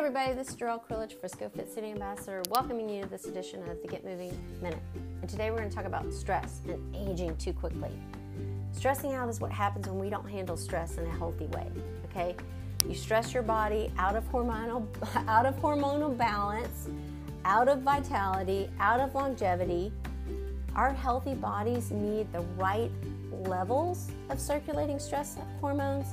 everybody, this is Jarrell Krillich, Frisco Fit City Ambassador, welcoming you to this edition of the Get Moving Minute. And today we're going to talk about stress and aging too quickly. Stressing out is what happens when we don't handle stress in a healthy way. Okay, you stress your body out of hormonal out of hormonal balance, out of vitality, out of longevity. Our healthy bodies need the right levels of circulating stress hormones.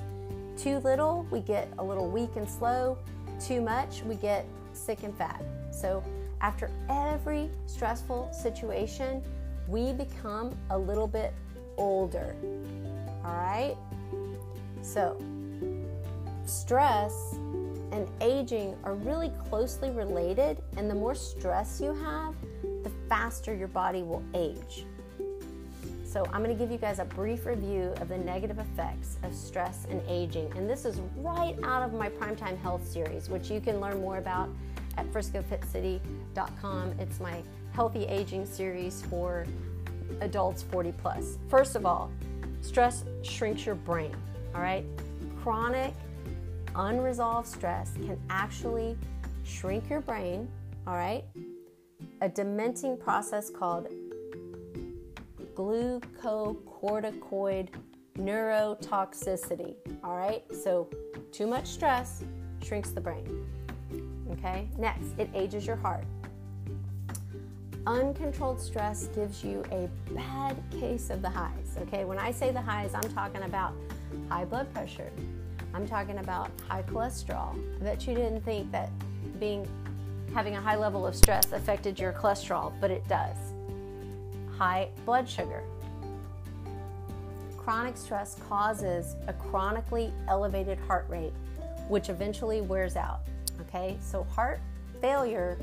Too little, we get a little weak and slow too much, we get sick and fat. So, after every stressful situation, we become a little bit older. All right? So, stress and aging are really closely related, and the more stress you have, the faster your body will age. So, I'm going to give you guys a brief review of the negative effects of stress and aging. And this is right out of my Primetime Health series, which you can learn more about at friscofitcity.com. It's my healthy aging series for adults 40 plus. First of all, stress shrinks your brain, all right? Chronic, unresolved stress can actually shrink your brain, all right? A dementing process called glucocorticoid neurotoxicity. All right, so too much stress shrinks the brain. Okay, next, it ages your heart. Uncontrolled stress gives you a bad case of the highs. Okay, when I say the highs, I'm talking about high blood pressure, I'm talking about high cholesterol. I bet you didn't think that being having a high level of stress affected your cholesterol, but it does high blood sugar. Chronic stress causes a chronically elevated heart rate, which eventually wears out. Okay, so heart failure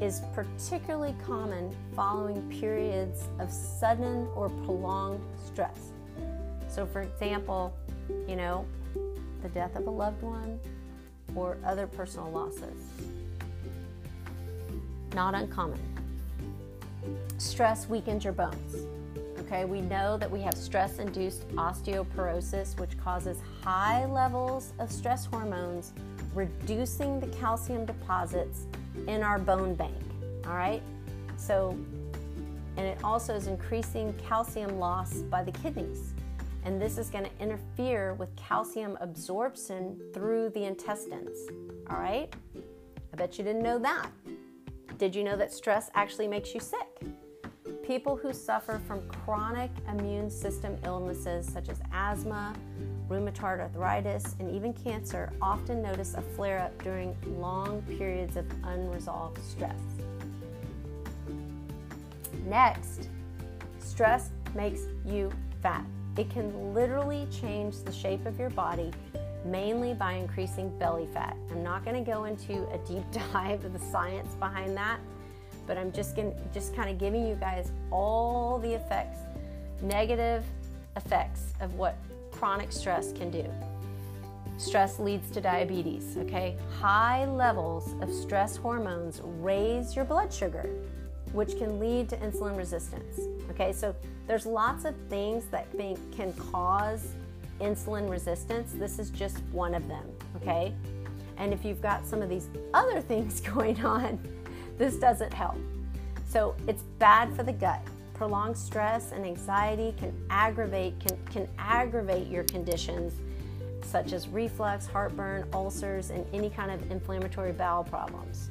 is particularly common following periods of sudden or prolonged stress. So, for example, you know, the death of a loved one or other personal losses. Not uncommon. Stress weakens your bones. Okay, we know that we have stress induced osteoporosis, which causes high levels of stress hormones, reducing the calcium deposits in our bone bank. All right, so and it also is increasing calcium loss by the kidneys. And this is going to interfere with calcium absorption through the intestines. All right? I bet you didn't know that. Did you know that stress actually makes you sick? People who suffer from chronic immune system illnesses such as asthma, rheumatoid arthritis, and even cancer often notice a flare up during long periods of unresolved stress. Next, stress makes you fat. It can literally change the shape of your body mainly by increasing belly fat. I'm not going to go into a deep dive of the science behind that but I'm just going just kind of giving you guys all the effects, negative effects of what chronic stress can do. Stress leads to diabetes, okay? High levels of stress hormones raise your blood sugar, which can lead to insulin resistance. Okay, so there's lots of things that can cause insulin resistance. This is just one of them, okay? And if you've got some of these other things going on, this doesn't help. So it's bad for the gut. Prolonged stress and anxiety can aggravate can, can aggravate your conditions such as reflux, heartburn, ulcers, and any kind of inflammatory bowel problems.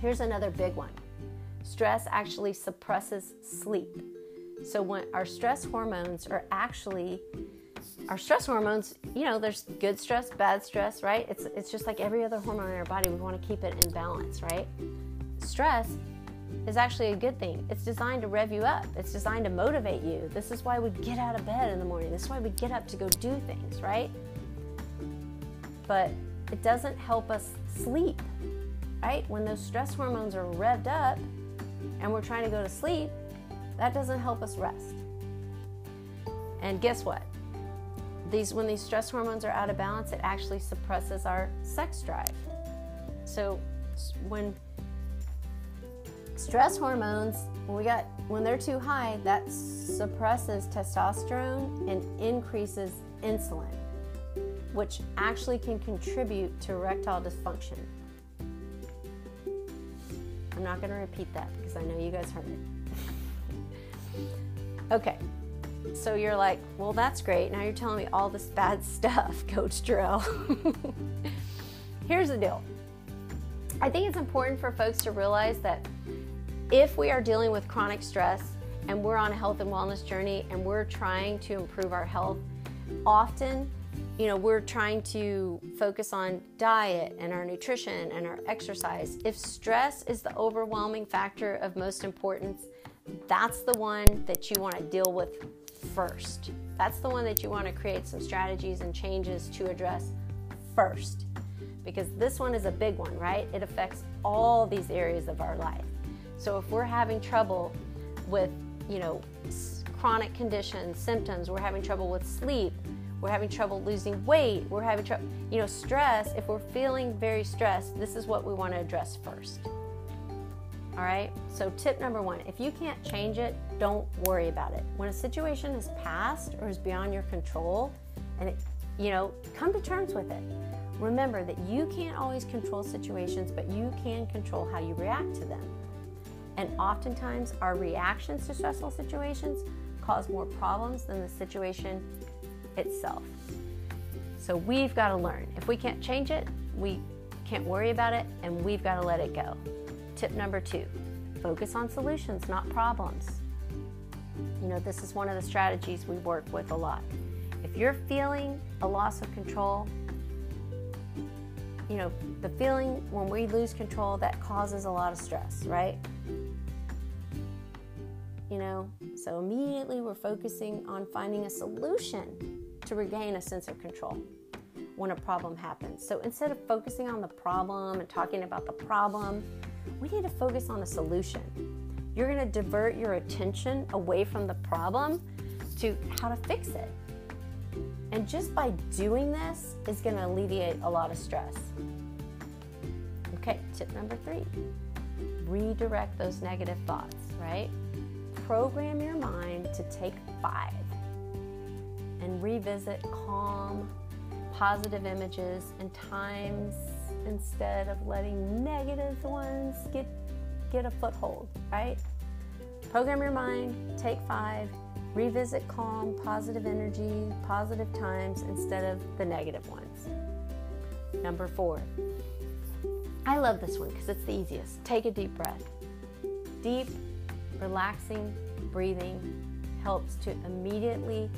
Here's another big one. Stress actually suppresses sleep. So when our stress hormones are actually our stress hormones, you know, there's good stress, bad stress, right? It's it's just like every other hormone in our body. We want to keep it in balance, right? Stress is actually a good thing. It's designed to rev you up. It's designed to motivate you. This is why we get out of bed in the morning. This is why we get up to go do things, right? But it doesn't help us sleep, right? When those stress hormones are revved up and we're trying to go to sleep, that doesn't help us rest. And guess what? These when these stress hormones are out of balance, it actually suppresses our sex drive. So when stress hormones, when we got when they're too high, that suppresses testosterone and increases insulin. which actually can contribute to erectile dysfunction. I'm not going to repeat that because I know you guys heard it. okay, so you're like, well, that's great. Now you're telling me all this bad stuff, Coach Drill. Here's the deal I think it's important for folks to realize that if we are dealing with chronic stress and we're on a health and wellness journey and we're trying to improve our health, often you know, we're trying to focus on diet and our nutrition and our exercise. If stress is the overwhelming factor of most importance, that's the one that you want to deal with first. That's the one that you want to create some strategies and changes to address first. Because this one is a big one, right? It affects all these areas of our life. So if we're having trouble with, you know, chronic conditions, symptoms, we're having trouble with sleep, we're having trouble losing weight, we're having trouble, you know, stress, if we're feeling very stressed, this is what we want to address first. All right, so tip number one if you can't change it, don't worry about it. When a situation is past or is beyond your control, and it, you know, come to terms with it. Remember that you can't always control situations, but you can control how you react to them. And oftentimes, our reactions to stressful situations cause more problems than the situation itself. So we've got to learn. If we can't change it, we can't worry about it, and we've got to let it go. Tip number two focus on solutions, not problems. You know, this is one of the strategies we work with a lot. If you're feeling a loss of control, you know, the feeling when we lose control that causes a lot of stress, right? You know, so immediately we're focusing on finding a solution to regain a sense of control when a problem happens. So instead of focusing on the problem and talking about the problem, we need to focus on a solution. You're going to divert your attention away from the problem to how to fix it. And just by doing this is going to alleviate a lot of stress. Okay, tip number three redirect those negative thoughts, right? Program your mind to take five and revisit calm, positive images and times instead of letting negative ones get get a foothold, right? Program your mind, take five, revisit calm, positive energy, positive times instead of the negative ones. Number four, I love this one because it's the easiest. Take a deep breath. Deep, relaxing breathing helps to immediately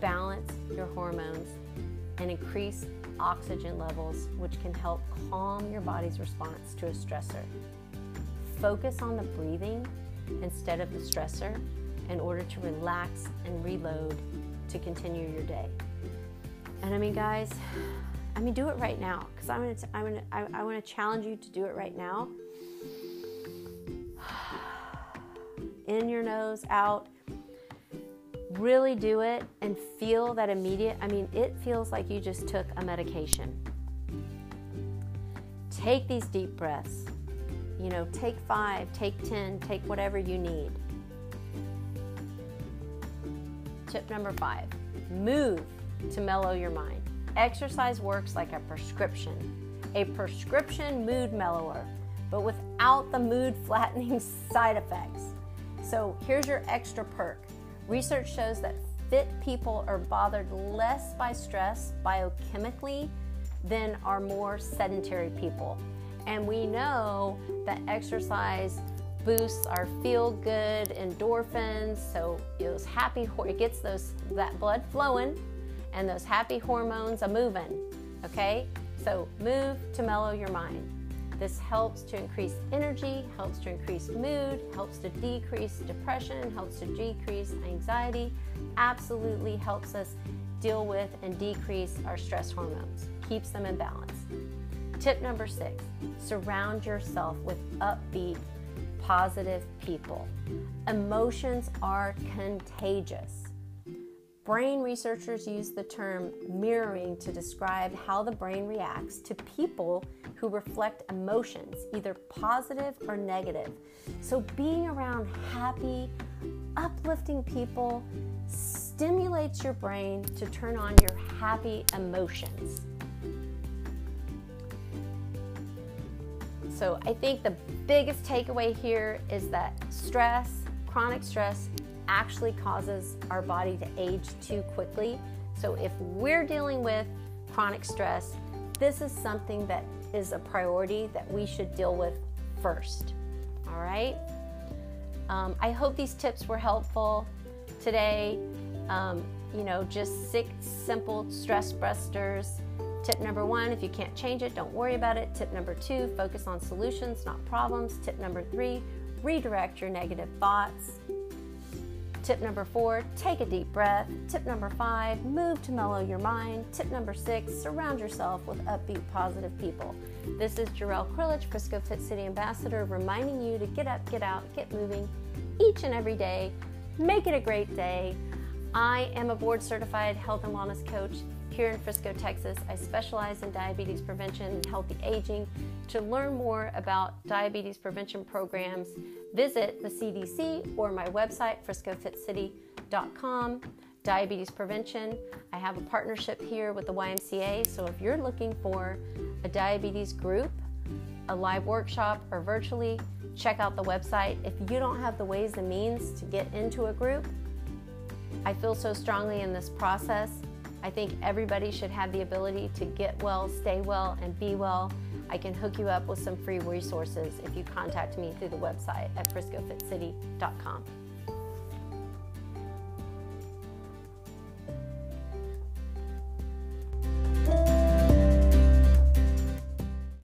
balance your hormones and increase oxygen levels, which can help calm your body's response to a stressor. Focus on the breathing instead of the stressor in order to relax and reload to continue your day. And I mean, guys, I mean, do it right now because I'm gonna, I'm gonna, I, I want to challenge you to do it right now. In your nose, out really do it and feel that immediate, I mean, it feels like you just took a medication. Take these deep breaths. You know, take five, take 10, take whatever you need. Tip number five move to mellow your mind. Exercise works like a prescription, a prescription mood mellower, but without the mood flattening side effects. So here's your extra perk Research shows that fit people are bothered less by stress biochemically than are more sedentary people. And we know that exercise boosts our feel good endorphins, so those happy it gets those that blood flowing and those happy hormones a moving. Okay? So move to mellow your mind. This helps to increase energy, helps to increase mood, helps to decrease depression, helps to decrease anxiety, absolutely helps us deal with and decrease our stress hormones, keeps them in balance. Tip number six surround yourself with upbeat, positive people. Emotions are contagious. Brain researchers use the term mirroring to describe how the brain reacts to people who reflect emotions, either positive or negative. So, being around happy, uplifting people stimulates your brain to turn on your happy emotions. So I think the biggest takeaway here is that stress, chronic stress, actually causes our body to age too quickly. So if we're dealing with chronic stress, this is something that is a priority that we should deal with first. All right? Um, I hope these tips were helpful today. Um, you know, just six simple stress busters. Tip number one if you can't change it, don't worry about it. Tip number two focus on solutions, not problems. Tip number three redirect your negative thoughts. Tip number four, take a deep breath. Tip number five, move to mellow your mind. Tip number six, surround yourself with upbeat, positive people. This is Jarrell Krilich, Frisco Fit City Ambassador, reminding you to get up, get out, get moving each and every day. Make it a great day. I am a board certified health and wellness coach here in Frisco, Texas. I specialize in diabetes prevention and healthy aging. To learn more about diabetes prevention programs, visit the CDC or my website, friscofitcity.com. Diabetes prevention. I have a partnership here with the YMCA, so if you're looking for a diabetes group, a live workshop, or virtually, check out the website. If you don't have the ways and means to get into a group, I feel so strongly in this process. I think everybody should have the ability to get well, stay well, and be well. I can hook you up with some free resources if you contact me through the website at friscofitcity.com.